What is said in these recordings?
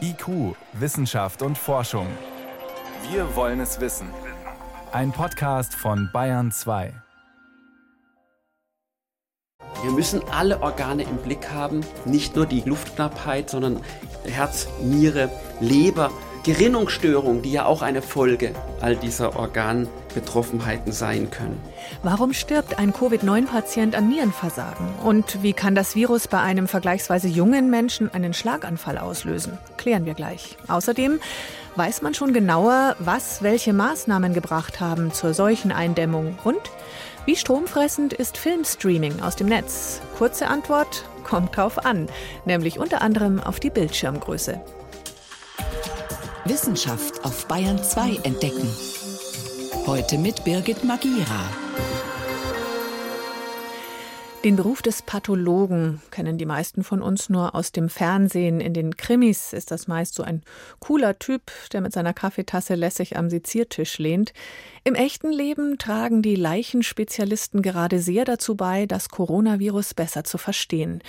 IQ, Wissenschaft und Forschung. Wir wollen es wissen. Ein Podcast von Bayern 2. Wir müssen alle Organe im Blick haben, nicht nur die Luftknappheit, sondern Herz, Niere, Leber, Gerinnungsstörungen, die ja auch eine Folge all dieser Organbetroffenheiten sein können. Warum stirbt ein Covid-9-Patient an Nierenversagen? Und wie kann das Virus bei einem vergleichsweise jungen Menschen einen Schlaganfall auslösen? Klären wir gleich. Außerdem weiß man schon genauer, was welche Maßnahmen gebracht haben zur Seucheneindämmung und wie stromfressend ist Filmstreaming aus dem Netz? Kurze Antwort, kommt drauf an, nämlich unter anderem auf die Bildschirmgröße. Wissenschaft auf Bayern 2 entdecken. Heute mit Birgit Magira. Den Beruf des Pathologen kennen die meisten von uns nur aus dem Fernsehen. In den Krimis ist das meist so ein cooler Typ, der mit seiner Kaffeetasse lässig am Seziertisch lehnt. Im echten Leben tragen die Leichenspezialisten gerade sehr dazu bei, das Coronavirus besser zu verstehen.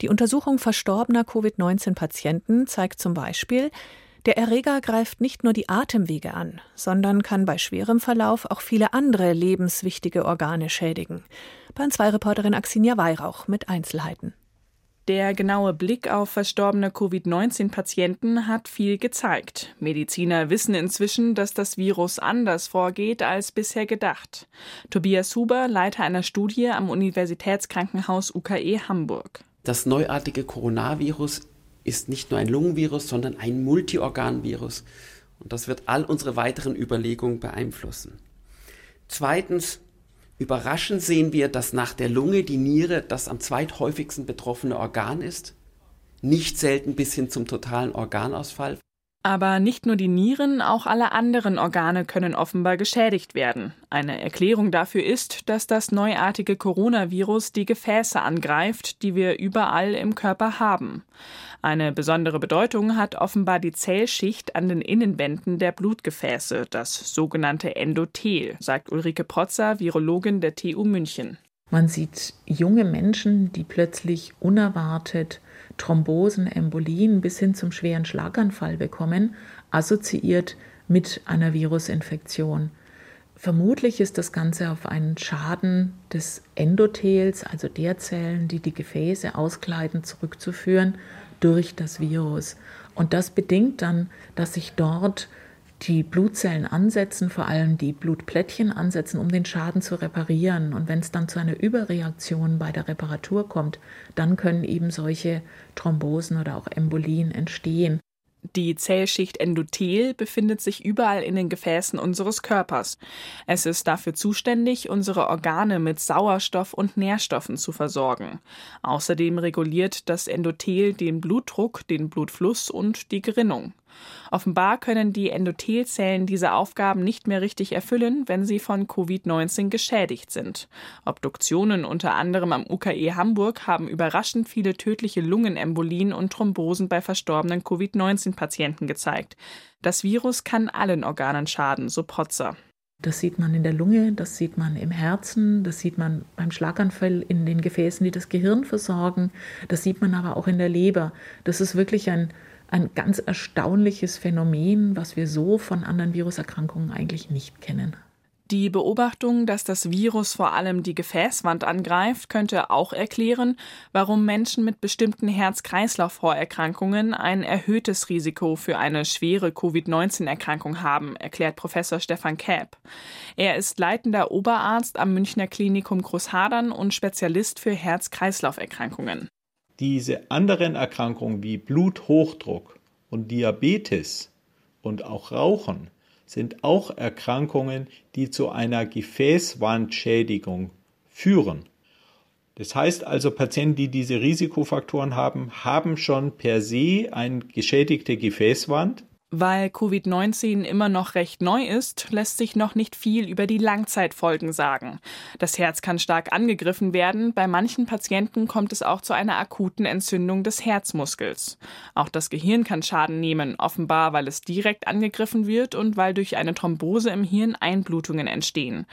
Die Untersuchung verstorbener Covid-19-Patienten zeigt zum Beispiel, der Erreger greift nicht nur die Atemwege an, sondern kann bei schwerem Verlauf auch viele andere lebenswichtige Organe schädigen. Bahn 2 Reporterin Axinia Weihrauch mit Einzelheiten. Der genaue Blick auf verstorbene Covid-19-Patienten hat viel gezeigt. Mediziner wissen inzwischen, dass das Virus anders vorgeht als bisher gedacht. Tobias Huber, Leiter einer Studie am Universitätskrankenhaus UKE Hamburg. Das neuartige Coronavirus ist nicht nur ein Lungenvirus, sondern ein Multiorganvirus. Und das wird all unsere weiteren Überlegungen beeinflussen. Zweitens, überraschend sehen wir, dass nach der Lunge die Niere das am zweithäufigsten betroffene Organ ist. Nicht selten bis hin zum totalen Organausfall. Aber nicht nur die Nieren, auch alle anderen Organe können offenbar geschädigt werden. Eine Erklärung dafür ist, dass das neuartige Coronavirus die Gefäße angreift, die wir überall im Körper haben. Eine besondere Bedeutung hat offenbar die Zellschicht an den Innenwänden der Blutgefäße, das sogenannte Endothel, sagt Ulrike Protzer, Virologin der TU München. Man sieht junge Menschen, die plötzlich unerwartet Thrombosen, Embolien bis hin zum schweren Schlaganfall bekommen, assoziiert mit einer Virusinfektion. Vermutlich ist das Ganze auf einen Schaden des Endothels, also der Zellen, die die Gefäße auskleiden, zurückzuführen durch das Virus. Und das bedingt dann, dass sich dort die Blutzellen ansetzen, vor allem die Blutplättchen ansetzen, um den Schaden zu reparieren. Und wenn es dann zu einer Überreaktion bei der Reparatur kommt, dann können eben solche Thrombosen oder auch Embolien entstehen. Die Zellschicht Endothel befindet sich überall in den Gefäßen unseres Körpers. Es ist dafür zuständig, unsere Organe mit Sauerstoff und Nährstoffen zu versorgen. Außerdem reguliert das Endothel den Blutdruck, den Blutfluss und die Gerinnung. Offenbar können die Endothelzellen diese Aufgaben nicht mehr richtig erfüllen, wenn sie von Covid-19 geschädigt sind. Obduktionen unter anderem am UKE Hamburg haben überraschend viele tödliche Lungenembolien und Thrombosen bei verstorbenen Covid-19-Patienten gezeigt. Das Virus kann allen Organen schaden, so Protzer. Das sieht man in der Lunge, das sieht man im Herzen, das sieht man beim Schlaganfall in den Gefäßen, die das Gehirn versorgen, das sieht man aber auch in der Leber. Das ist wirklich ein ein ganz erstaunliches Phänomen, was wir so von anderen Viruserkrankungen eigentlich nicht kennen. Die Beobachtung, dass das Virus vor allem die Gefäßwand angreift, könnte auch erklären, warum Menschen mit bestimmten Herz-Kreislauf-Vorerkrankungen ein erhöhtes Risiko für eine schwere Covid-19-Erkrankung haben, erklärt Professor Stefan Käpp. Er ist leitender Oberarzt am Münchner Klinikum Großhadern und Spezialist für Herz-Kreislauf-Erkrankungen diese anderen Erkrankungen wie Bluthochdruck und Diabetes und auch Rauchen sind auch Erkrankungen, die zu einer Gefäßwandschädigung führen. Das heißt also, Patienten, die diese Risikofaktoren haben, haben schon per se eine geschädigte Gefäßwand. Weil Covid-19 immer noch recht neu ist, lässt sich noch nicht viel über die Langzeitfolgen sagen. Das Herz kann stark angegriffen werden, bei manchen Patienten kommt es auch zu einer akuten Entzündung des Herzmuskels. Auch das Gehirn kann Schaden nehmen, offenbar weil es direkt angegriffen wird und weil durch eine Thrombose im Hirn Einblutungen entstehen.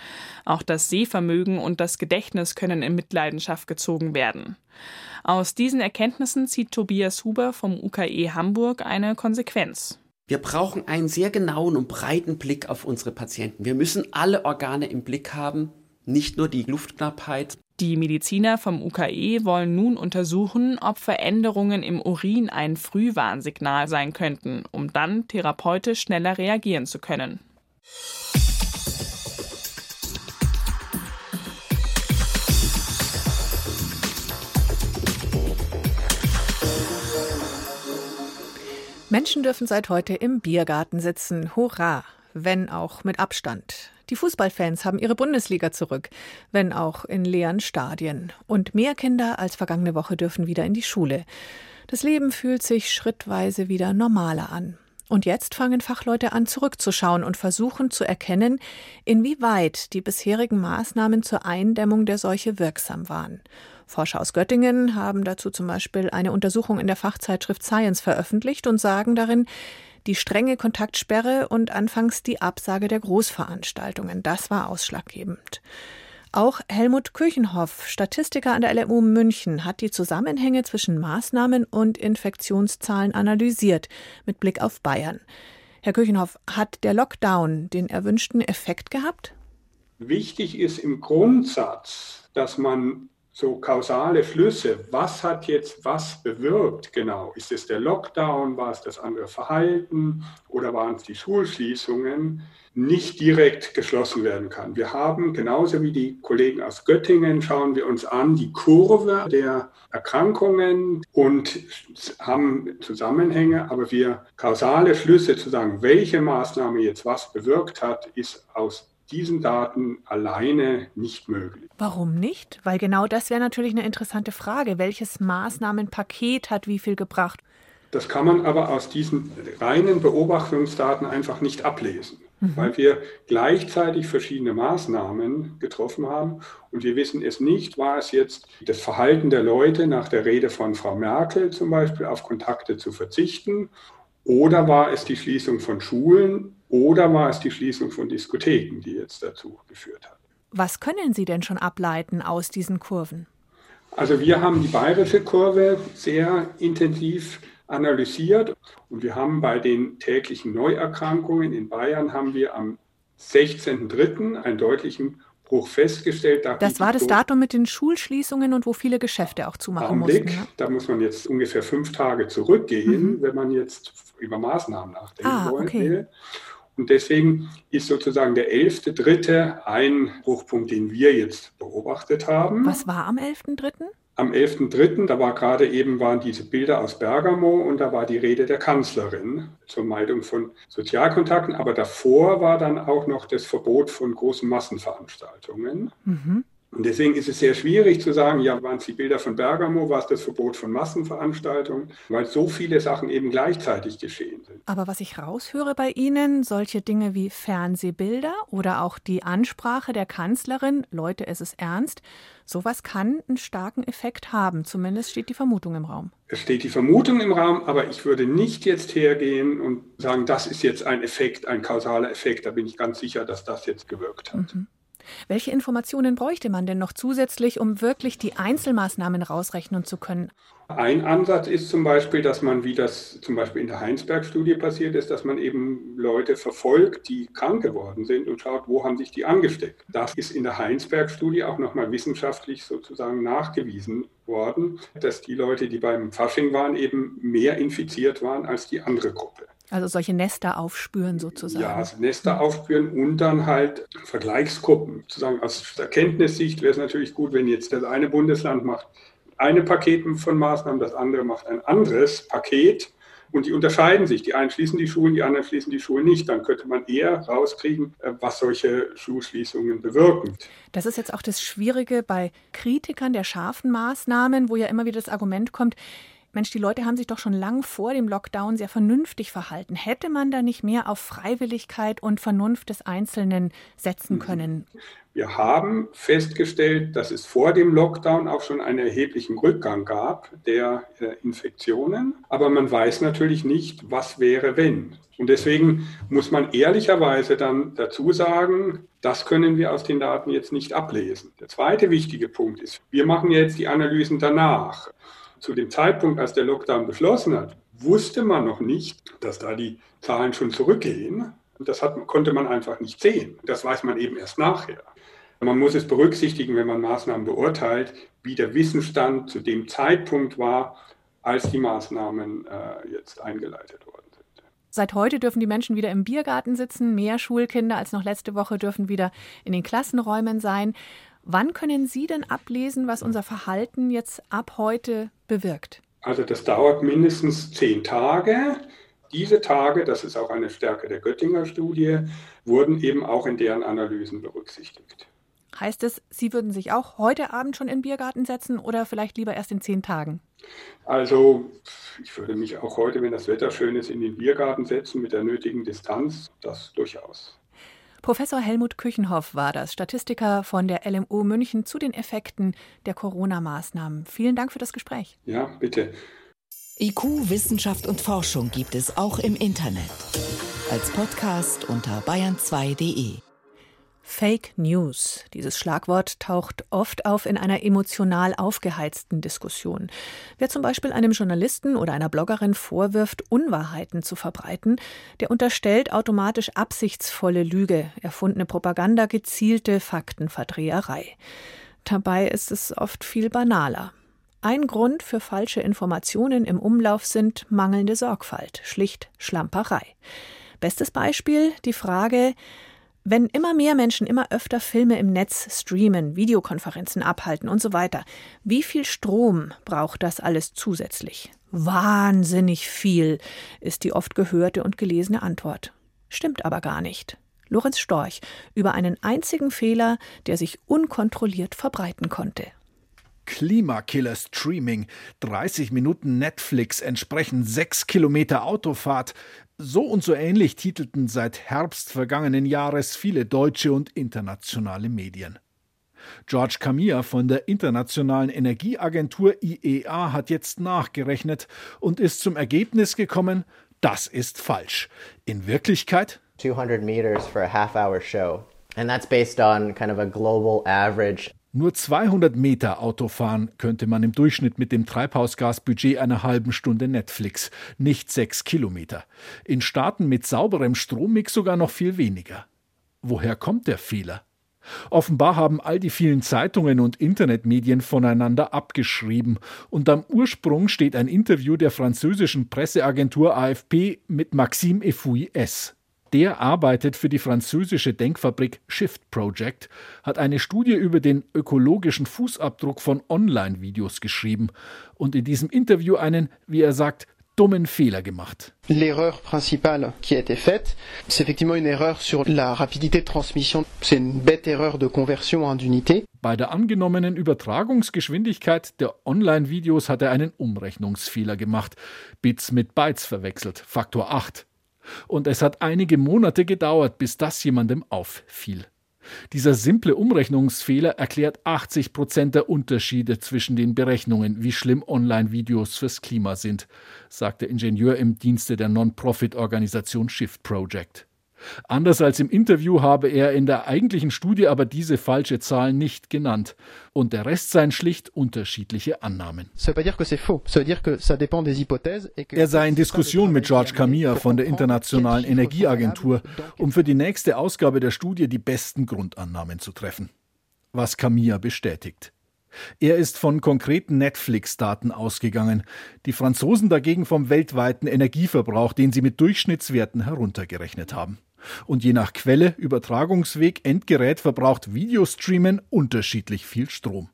Auch das Sehvermögen und das Gedächtnis können in Mitleidenschaft gezogen werden. Aus diesen Erkenntnissen zieht Tobias Huber vom UKE Hamburg eine Konsequenz. Wir brauchen einen sehr genauen und breiten Blick auf unsere Patienten. Wir müssen alle Organe im Blick haben, nicht nur die Luftknappheit. Die Mediziner vom UKE wollen nun untersuchen, ob Veränderungen im Urin ein Frühwarnsignal sein könnten, um dann therapeutisch schneller reagieren zu können. Menschen dürfen seit heute im Biergarten sitzen. Hurra! Wenn auch mit Abstand. Die Fußballfans haben ihre Bundesliga zurück, wenn auch in leeren Stadien. Und mehr Kinder als vergangene Woche dürfen wieder in die Schule. Das Leben fühlt sich schrittweise wieder normaler an. Und jetzt fangen Fachleute an, zurückzuschauen und versuchen zu erkennen, inwieweit die bisherigen Maßnahmen zur Eindämmung der Seuche wirksam waren. Forscher aus Göttingen haben dazu zum Beispiel eine Untersuchung in der Fachzeitschrift Science veröffentlicht und sagen darin, die strenge Kontaktsperre und anfangs die Absage der Großveranstaltungen, das war ausschlaggebend. Auch Helmut Küchenhoff, Statistiker an der LMU München, hat die Zusammenhänge zwischen Maßnahmen und Infektionszahlen analysiert, mit Blick auf Bayern. Herr Küchenhoff, hat der Lockdown den erwünschten Effekt gehabt? Wichtig ist im Grundsatz, dass man so kausale Flüsse, was hat jetzt was bewirkt genau? Ist es der Lockdown, war es das andere Verhalten oder waren es die Schulschließungen, nicht direkt geschlossen werden kann. Wir haben, genauso wie die Kollegen aus Göttingen, schauen wir uns an die Kurve der Erkrankungen und haben Zusammenhänge, aber wir kausale Schlüsse zu sagen, welche Maßnahme jetzt was bewirkt hat, ist aus diesen Daten alleine nicht möglich. Warum nicht? Weil genau das wäre natürlich eine interessante Frage. Welches Maßnahmenpaket hat wie viel gebracht? Das kann man aber aus diesen reinen Beobachtungsdaten einfach nicht ablesen, mhm. weil wir gleichzeitig verschiedene Maßnahmen getroffen haben und wir wissen es nicht, war es jetzt das Verhalten der Leute nach der Rede von Frau Merkel zum Beispiel auf Kontakte zu verzichten oder war es die Schließung von Schulen oder war es die Schließung von Diskotheken, die jetzt dazu geführt hat? Was können Sie denn schon ableiten aus diesen Kurven? Also wir haben die bayerische Kurve sehr intensiv analysiert und wir haben bei den täglichen Neuerkrankungen in Bayern haben wir am 16.03. einen deutlichen Bruch festgestellt. Da das war das Datum mit den Schulschließungen und wo viele Geschäfte auch zumachen Augenblick, mussten. Ja? Da muss man jetzt ungefähr fünf Tage zurückgehen, mhm. wenn man jetzt über Maßnahmen nachdenken ah, wollen okay. will. Und deswegen ist sozusagen der 11.3. ein Bruchpunkt, den wir jetzt beobachtet haben. Was war am 11.3.? Am 11.3., da war gerade eben, waren diese Bilder aus Bergamo und da war die Rede der Kanzlerin zur Meidung von Sozialkontakten. Aber davor war dann auch noch das Verbot von großen Massenveranstaltungen. Mhm. Und deswegen ist es sehr schwierig zu sagen, ja, waren es die Bilder von Bergamo, war es das Verbot von Massenveranstaltungen, weil so viele Sachen eben gleichzeitig geschehen sind. Aber was ich raushöre bei Ihnen, solche Dinge wie Fernsehbilder oder auch die Ansprache der Kanzlerin, Leute, es ist ernst, sowas kann einen starken Effekt haben. Zumindest steht die Vermutung im Raum. Es steht die Vermutung im Raum, aber ich würde nicht jetzt hergehen und sagen, das ist jetzt ein Effekt, ein kausaler Effekt. Da bin ich ganz sicher, dass das jetzt gewirkt hat. Mhm. Welche Informationen bräuchte man denn noch zusätzlich, um wirklich die Einzelmaßnahmen rausrechnen zu können? Ein Ansatz ist zum Beispiel, dass man, wie das zum Beispiel in der Heinsberg-Studie passiert ist, dass man eben Leute verfolgt, die krank geworden sind und schaut, wo haben sich die angesteckt. Das ist in der Heinsberg-Studie auch nochmal wissenschaftlich sozusagen nachgewiesen worden, dass die Leute, die beim Fasching waren, eben mehr infiziert waren als die andere Gruppe. Also solche Nester aufspüren sozusagen. Ja, also Nester aufspüren und dann halt Vergleichsgruppen. Sozusagen aus Erkenntnissicht wäre es natürlich gut, wenn jetzt das eine Bundesland macht eine Paket von Maßnahmen, das andere macht ein anderes Paket und die unterscheiden sich. Die einen schließen die Schulen, die anderen schließen die Schulen nicht. Dann könnte man eher rauskriegen, äh, was solche Schulschließungen bewirken. Das ist jetzt auch das Schwierige bei Kritikern der scharfen Maßnahmen, wo ja immer wieder das Argument kommt, Mensch, die Leute haben sich doch schon lang vor dem Lockdown sehr vernünftig verhalten. Hätte man da nicht mehr auf Freiwilligkeit und Vernunft des Einzelnen setzen können? Wir haben festgestellt, dass es vor dem Lockdown auch schon einen erheblichen Rückgang gab der äh, Infektionen. Aber man weiß natürlich nicht, was wäre, wenn. Und deswegen muss man ehrlicherweise dann dazu sagen, das können wir aus den Daten jetzt nicht ablesen. Der zweite wichtige Punkt ist, wir machen jetzt die Analysen danach. Zu dem Zeitpunkt, als der Lockdown beschlossen hat, wusste man noch nicht, dass da die Zahlen schon zurückgehen. Das hat, konnte man einfach nicht sehen. Das weiß man eben erst nachher. Man muss es berücksichtigen, wenn man Maßnahmen beurteilt, wie der Wissensstand zu dem Zeitpunkt war, als die Maßnahmen äh, jetzt eingeleitet worden sind. Seit heute dürfen die Menschen wieder im Biergarten sitzen. Mehr Schulkinder als noch letzte Woche dürfen wieder in den Klassenräumen sein. Wann können Sie denn ablesen, was unser Verhalten jetzt ab heute bewirkt? Also das dauert mindestens zehn Tage. Diese Tage, das ist auch eine Stärke der Göttinger Studie, wurden eben auch in deren Analysen berücksichtigt. Heißt es, Sie würden sich auch heute Abend schon in den Biergarten setzen oder vielleicht lieber erst in zehn Tagen? Also ich würde mich auch heute, wenn das Wetter schön ist, in den Biergarten setzen mit der nötigen Distanz. Das durchaus. Professor Helmut Küchenhoff war das, Statistiker von der LMU München zu den Effekten der Corona-Maßnahmen. Vielen Dank für das Gespräch. Ja, bitte. IQ, Wissenschaft und Forschung gibt es auch im Internet. Als Podcast unter bayern2.de. Fake News. Dieses Schlagwort taucht oft auf in einer emotional aufgeheizten Diskussion. Wer zum Beispiel einem Journalisten oder einer Bloggerin vorwirft, Unwahrheiten zu verbreiten, der unterstellt automatisch absichtsvolle Lüge, erfundene Propaganda, gezielte Faktenverdreherei. Dabei ist es oft viel banaler. Ein Grund für falsche Informationen im Umlauf sind mangelnde Sorgfalt, schlicht Schlamperei. Bestes Beispiel die Frage, wenn immer mehr Menschen immer öfter Filme im Netz streamen, Videokonferenzen abhalten und so weiter, wie viel Strom braucht das alles zusätzlich? Wahnsinnig viel, ist die oft gehörte und gelesene Antwort. Stimmt aber gar nicht. Lorenz Storch über einen einzigen Fehler, der sich unkontrolliert verbreiten konnte. Klimakiller Streaming, 30 Minuten Netflix entsprechen 6 Kilometer Autofahrt, so und so ähnlich titelten seit Herbst vergangenen Jahres viele deutsche und internationale Medien. George Camilla von der Internationalen Energieagentur IEA hat jetzt nachgerechnet und ist zum Ergebnis gekommen, das ist falsch. In Wirklichkeit 200 meters for a half hour show. And that's based on kind of a global average nur 200 Meter Autofahren könnte man im Durchschnitt mit dem Treibhausgasbudget einer halben Stunde Netflix, nicht sechs Kilometer. In Staaten mit sauberem Strommix sogar noch viel weniger. Woher kommt der Fehler? Offenbar haben all die vielen Zeitungen und Internetmedien voneinander abgeschrieben, und am Ursprung steht ein Interview der französischen Presseagentur AFP mit Maxime Efouy S. Der arbeitet für die französische Denkfabrik Shift Project, hat eine Studie über den ökologischen Fußabdruck von Online-Videos geschrieben und in diesem Interview einen, wie er sagt, dummen Fehler gemacht. L'erreur principale qui a été faite, c'est effectivement une erreur sur la rapidité de transmission. C'est une bête erreur de conversion en unité. Bei der angenommenen Übertragungsgeschwindigkeit der Online-Videos hat er einen Umrechnungsfehler gemacht, Bits mit Bytes verwechselt, Faktor 8. Und es hat einige Monate gedauert, bis das jemandem auffiel. Dieser simple Umrechnungsfehler erklärt 80 Prozent der Unterschiede zwischen den Berechnungen, wie schlimm Online-Videos fürs Klima sind, sagt der Ingenieur im Dienste der Non-Profit-Organisation Shift Project. Anders als im Interview habe er in der eigentlichen Studie aber diese falsche Zahl nicht genannt. Und der Rest seien schlicht unterschiedliche Annahmen. Er sei in Diskussion mit George Camilla von der Internationalen Energieagentur, um für die nächste Ausgabe der Studie die besten Grundannahmen zu treffen. Was Camilla bestätigt. Er ist von konkreten Netflix-Daten ausgegangen, die Franzosen dagegen vom weltweiten Energieverbrauch, den sie mit Durchschnittswerten heruntergerechnet haben. Und je nach Quelle, Übertragungsweg, Endgerät verbraucht Videostreamen unterschiedlich viel Strom.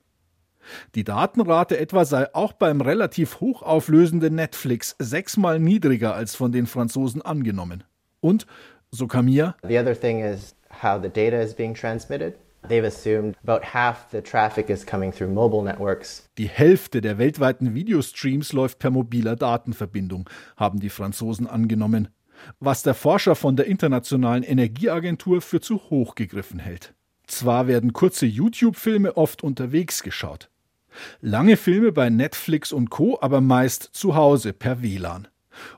Die Datenrate etwa sei auch beim relativ hochauflösenden Netflix sechsmal niedriger als von den Franzosen angenommen. Und, so Camilla, The other thing is how the data is being transmitted. they've assumed about half the traffic is coming through mobile networks. Die Hälfte der weltweiten Videostreams läuft per mobiler Datenverbindung, haben die Franzosen angenommen, was der Forscher von der Internationalen Energieagentur für zu hoch gegriffen hält. Zwar werden kurze YouTube-Filme oft unterwegs geschaut, lange Filme bei Netflix und Co, aber meist zu Hause per WLAN.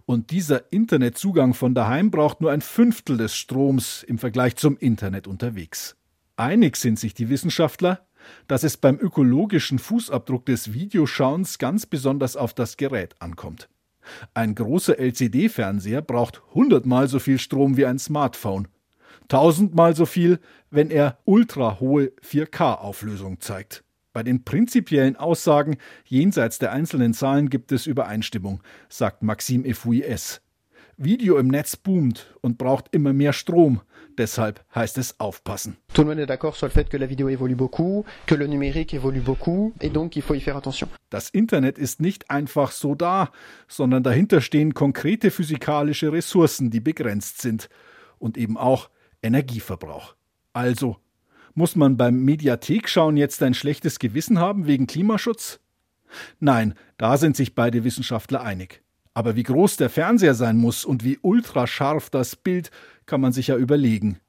Und dieser Internetzugang von daheim braucht nur ein Fünftel des Stroms im Vergleich zum Internet unterwegs. Einig sind sich die Wissenschaftler, dass es beim ökologischen Fußabdruck des Videoschauens ganz besonders auf das Gerät ankommt. Ein großer LCD-Fernseher braucht hundertmal so viel Strom wie ein Smartphone, tausendmal so viel, wenn er ultrahohe 4K-Auflösung zeigt. Bei den prinzipiellen Aussagen jenseits der einzelnen Zahlen gibt es Übereinstimmung, sagt Maxime Efouies. Video im Netz boomt und braucht immer mehr Strom. Deshalb heißt es aufpassen. Tout le monde est d'accord sur le fait que la vidéo évolue beaucoup, que le numérique évolue beaucoup, et donc il faut y faire attention. Das Internet ist nicht einfach so da, sondern dahinter stehen konkrete physikalische Ressourcen, die begrenzt sind. Und eben auch Energieverbrauch. Also muss man beim Mediathek-Schauen jetzt ein schlechtes Gewissen haben wegen Klimaschutz? Nein, da sind sich beide Wissenschaftler einig. Aber wie groß der Fernseher sein muss und wie ultrascharf das Bild, kann man sich ja überlegen.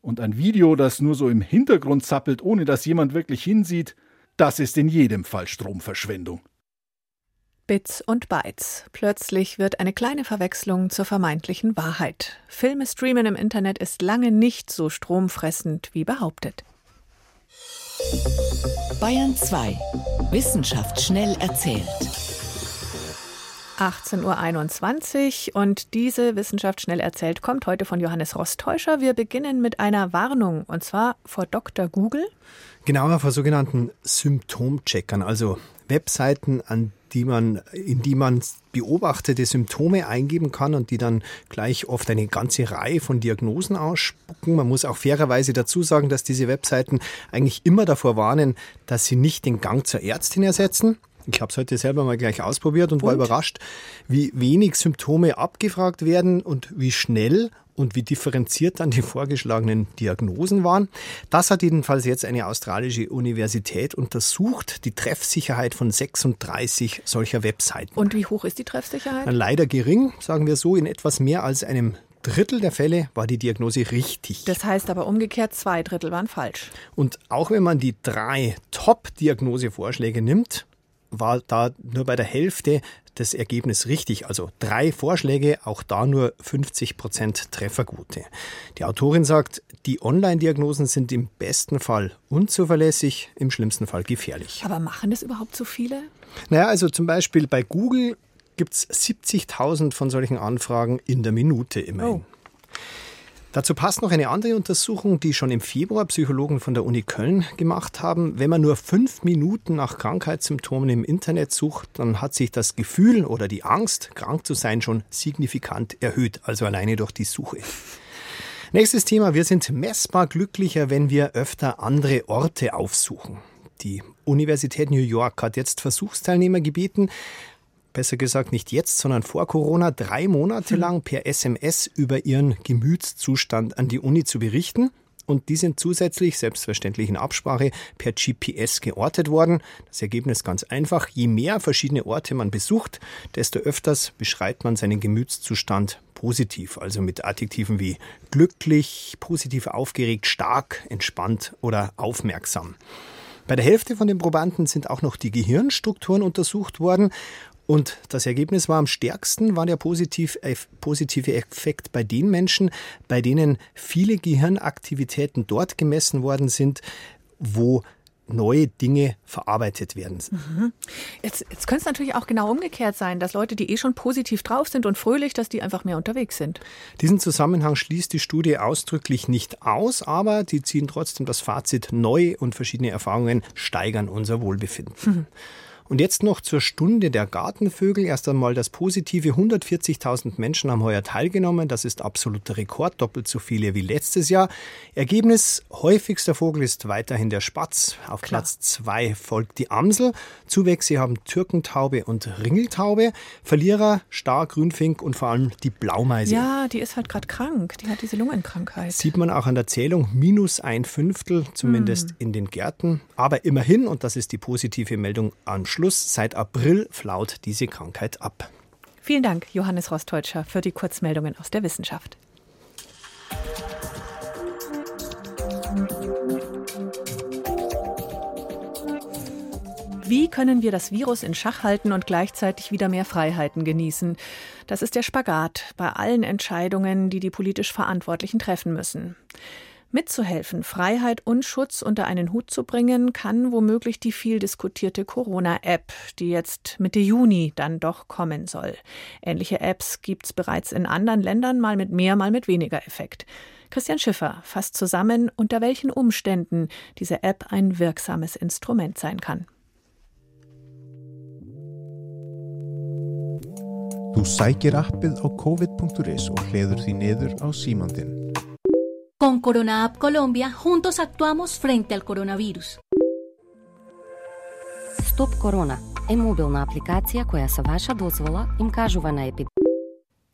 Und ein Video, das nur so im Hintergrund zappelt, ohne dass jemand wirklich hinsieht, das ist in jedem Fall Stromverschwendung. Bits und Bytes. Plötzlich wird eine kleine Verwechslung zur vermeintlichen Wahrheit. Filme streamen im Internet ist lange nicht so stromfressend wie behauptet. Bayern 2. Wissenschaft schnell erzählt. 18.21 Uhr und diese Wissenschaft schnell erzählt kommt heute von Johannes Rostäuscher. Wir beginnen mit einer Warnung und zwar vor Dr. Google. Genauer vor sogenannten Symptomcheckern, also Webseiten, an die man, in die man beobachtete Symptome eingeben kann und die dann gleich oft eine ganze Reihe von Diagnosen ausspucken. Man muss auch fairerweise dazu sagen, dass diese Webseiten eigentlich immer davor warnen, dass sie nicht den Gang zur Ärztin ersetzen. Ich habe es heute selber mal gleich ausprobiert und, und, war überrascht, wie wenig Symptome abgefragt werden und wie schnell und wie differenziert dann die vorgeschlagenen Diagnosen waren. Das hat jedenfalls jetzt eine australische Universität untersucht, die Treffsicherheit von 36 solcher Webseiten. Und wie hoch ist die Treffsicherheit? Leider gering, sagen wir so, in etwas mehr als einem Drittel der Fälle war die Diagnose richtig. Das heißt aber umgekehrt, zwei Drittel waren falsch. Und auch wenn man die drei Top-Diagnosevorschläge nimmt, war da nur bei der Hälfte das Ergebnis richtig. Also drei Vorschläge, auch da nur 50 Prozent Trefferquote. Die Autorin sagt, die Online-Diagnosen sind im besten Fall unzuverlässig, im schlimmsten Fall gefährlich. Aber machen das überhaupt so viele? Naja, also zum Beispiel bei Google gibt es 70.000 von solchen Anfragen in der Minute immerhin. Oh. Dazu passt noch eine andere Untersuchung, die schon im Februar Psychologen von der Uni Köln gemacht haben. Wenn man nur fünf Minuten nach Krankheitssymptomen im Internet sucht, dann hat sich das Gefühl oder die Angst, krank zu sein, schon signifikant erhöht, also alleine durch die Suche. Nächstes Thema. Wir sind messbar glücklicher, wenn wir öfter andere Orte aufsuchen. Die Universität New York hat jetzt Versuchsteilnehmer gebeten, besser gesagt nicht jetzt, sondern vor Corona, drei Monate hm. lang per SMS über ihren Gemütszustand an die Uni zu berichten. Und die sind zusätzlich, selbstverständlich in Absprache, per GPS geortet worden. Das Ergebnis ganz einfach. Je mehr verschiedene Orte man besucht, desto öfters beschreibt man seinen Gemütszustand positiv. Also mit Adjektiven wie glücklich, positiv aufgeregt, stark, entspannt oder aufmerksam. Bei der Hälfte von den Probanden sind auch noch die Gehirnstrukturen untersucht worden und das Ergebnis war am stärksten, war der positiv, positive Effekt bei den Menschen, bei denen viele Gehirnaktivitäten dort gemessen worden sind, wo neue Dinge verarbeitet werden. Mhm. Jetzt, jetzt könnte es natürlich auch genau umgekehrt sein, dass Leute, die eh schon positiv drauf sind und fröhlich, dass die einfach mehr unterwegs sind. Diesen Zusammenhang schließt die Studie ausdrücklich nicht aus, aber die ziehen trotzdem das Fazit, neue und verschiedene Erfahrungen steigern unser Wohlbefinden. Mhm. Und jetzt noch zur Stunde der Gartenvögel. Erst einmal das Positive. 140.000 Menschen haben heuer teilgenommen. Das ist absoluter Rekord, doppelt so viele wie letztes Jahr. Ergebnis, häufigster Vogel ist weiterhin der Spatz. Auf Klar. Platz zwei folgt die Amsel. Zuwächse haben Türkentaube und Ringeltaube. Verlierer, Star, Grünfink und vor allem die Blaumeise. Ja, die ist halt gerade krank. Die hat diese Lungenkrankheit. Sieht man auch an der Zählung, minus ein Fünftel, zumindest hm. in den Gärten. Aber immerhin, und das ist die positive Meldung am Schluss, seit April flaut diese Krankheit ab. Vielen Dank, Johannes Rosteutscher, für die Kurzmeldungen aus der Wissenschaft. Wie können wir das Virus in Schach halten und gleichzeitig wieder mehr Freiheiten genießen? Das ist der Spagat bei allen Entscheidungen, die die politisch Verantwortlichen treffen müssen. Mitzuhelfen, Freiheit und Schutz unter einen Hut zu bringen, kann womöglich die viel diskutierte Corona-App, die jetzt Mitte Juni dann doch kommen soll. Ähnliche Apps gibt es bereits in anderen Ländern, mal mit mehr, mal mit weniger Effekt. Christian Schiffer fasst zusammen, unter welchen Umständen diese App ein wirksames Instrument sein kann. Du sækir appið á covid.is og hleður því niður á símandin. Con CoronaApp Colombia, juntos actuamos frente al coronavirus. Stop Corona je mobilna aplikacija koja sa vaša dozvola im kažuva na epidemiju.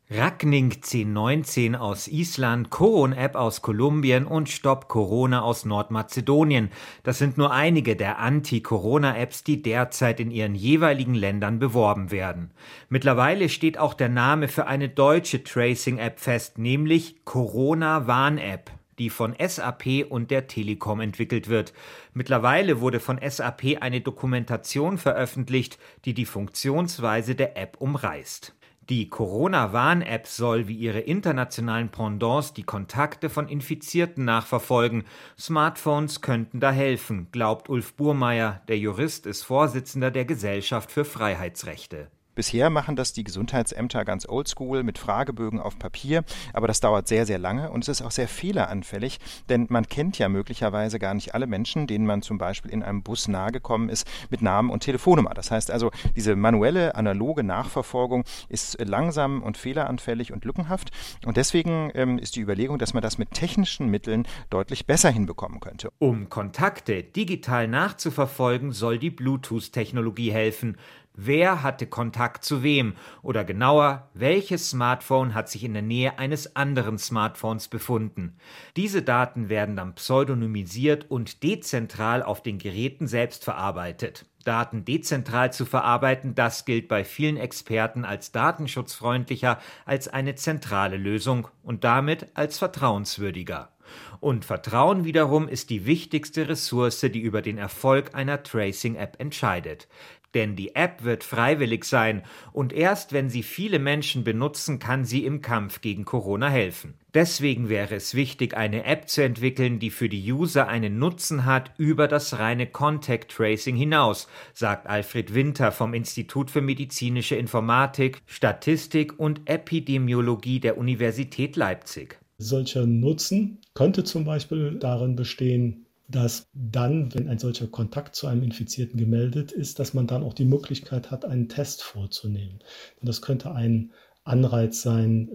Rackning 1019 aus Island, Coron App aus Kolumbien und Stop Corona aus Nordmazedonien. Das sind nur einige der Anti-Corona-Apps, die derzeit in ihren jeweiligen Ländern beworben werden. Mittlerweile steht auch der Name für eine deutsche Tracing-App fest, nämlich Corona-Warn-App die von SAP und der Telekom entwickelt wird. Mittlerweile wurde von SAP eine Dokumentation veröffentlicht, die die Funktionsweise der App umreißt. Die Corona-Warn-App soll wie ihre internationalen Pendants die Kontakte von Infizierten nachverfolgen. Smartphones könnten da helfen, glaubt Ulf Burmeier. Der Jurist ist Vorsitzender der Gesellschaft für Freiheitsrechte. Bisher machen das die Gesundheitsämter ganz oldschool mit Fragebögen auf Papier, aber das dauert sehr, sehr lange und es ist auch sehr fehleranfällig, denn man kennt ja möglicherweise gar nicht alle Menschen, denen man zum Beispiel in einem Bus nahegekommen ist, mit Namen und Telefonnummer. Das heißt also, diese manuelle, analoge Nachverfolgung ist langsam und fehleranfällig und lückenhaft und deswegen ähm, ist die Überlegung, dass man das mit technischen Mitteln deutlich besser hinbekommen könnte. Um Kontakte digital nachzuverfolgen, soll die Bluetooth-Technologie helfen. Wer hatte Kontakt zu wem? Oder genauer, welches Smartphone hat sich in der Nähe eines anderen Smartphones befunden? Diese Daten werden dann pseudonymisiert und dezentral auf den Geräten selbst verarbeitet. Daten dezentral zu verarbeiten, das gilt bei vielen Experten als datenschutzfreundlicher als eine zentrale Lösung und damit als vertrauenswürdiger. Und Vertrauen wiederum ist die wichtigste Ressource, die über den Erfolg einer Tracing-App entscheidet. Denn die App wird freiwillig sein und erst wenn sie viele Menschen benutzen, kann sie im Kampf gegen Corona helfen. Deswegen wäre es wichtig, eine App zu entwickeln, die für die User einen Nutzen hat über das reine Contact Tracing hinaus, sagt Alfred Winter vom Institut für medizinische Informatik, Statistik und Epidemiologie der Universität Leipzig. Solcher Nutzen könnte zum Beispiel darin bestehen, dass dann, wenn ein solcher Kontakt zu einem Infizierten gemeldet ist, dass man dann auch die Möglichkeit hat, einen Test vorzunehmen. Und das könnte ein Anreiz sein,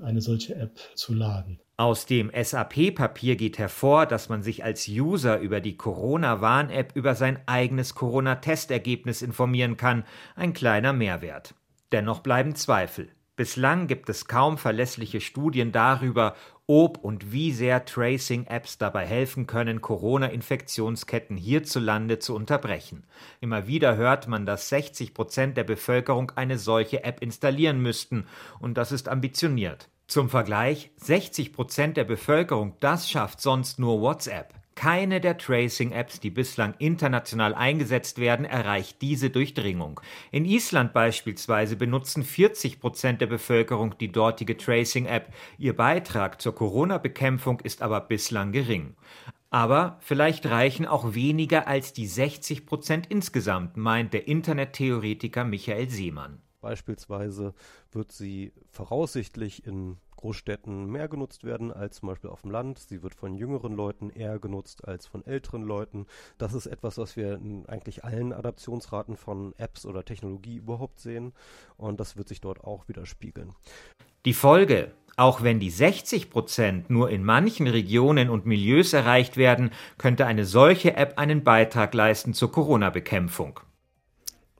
äh, eine solche App zu laden. Aus dem SAP-Papier geht hervor, dass man sich als User über die Corona-Warn-App über sein eigenes Corona-Testergebnis informieren kann. Ein kleiner Mehrwert. Dennoch bleiben Zweifel. Bislang gibt es kaum verlässliche Studien darüber, ob und wie sehr Tracing-Apps dabei helfen können, Corona-Infektionsketten hierzulande zu unterbrechen. Immer wieder hört man, dass 60 Prozent der Bevölkerung eine solche App installieren müssten, und das ist ambitioniert. Zum Vergleich, 60 Prozent der Bevölkerung, das schafft sonst nur WhatsApp. Keine der Tracing-Apps, die bislang international eingesetzt werden, erreicht diese Durchdringung. In Island beispielsweise benutzen 40 Prozent der Bevölkerung die dortige Tracing-App. Ihr Beitrag zur Corona-Bekämpfung ist aber bislang gering. Aber vielleicht reichen auch weniger als die 60 Prozent insgesamt, meint der Internettheoretiker Michael Seemann. Beispielsweise wird sie voraussichtlich in Großstädten mehr genutzt werden als zum Beispiel auf dem Land. Sie wird von jüngeren Leuten eher genutzt als von älteren Leuten. Das ist etwas, was wir in eigentlich allen Adaptionsraten von Apps oder Technologie überhaupt sehen. Und das wird sich dort auch widerspiegeln. Die Folge, auch wenn die 60 Prozent nur in manchen Regionen und Milieus erreicht werden, könnte eine solche App einen Beitrag leisten zur Corona-Bekämpfung.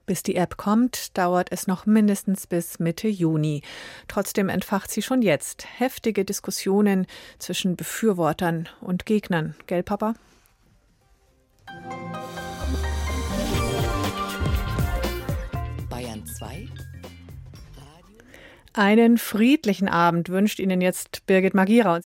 Bis die App kommt, dauert es noch mindestens bis Mitte Juni. Trotzdem entfacht sie schon jetzt heftige Diskussionen zwischen Befürwortern und Gegnern. Gell, Papa? Bayern 2 einen friedlichen Abend wünscht Ihnen jetzt Birgit Magira.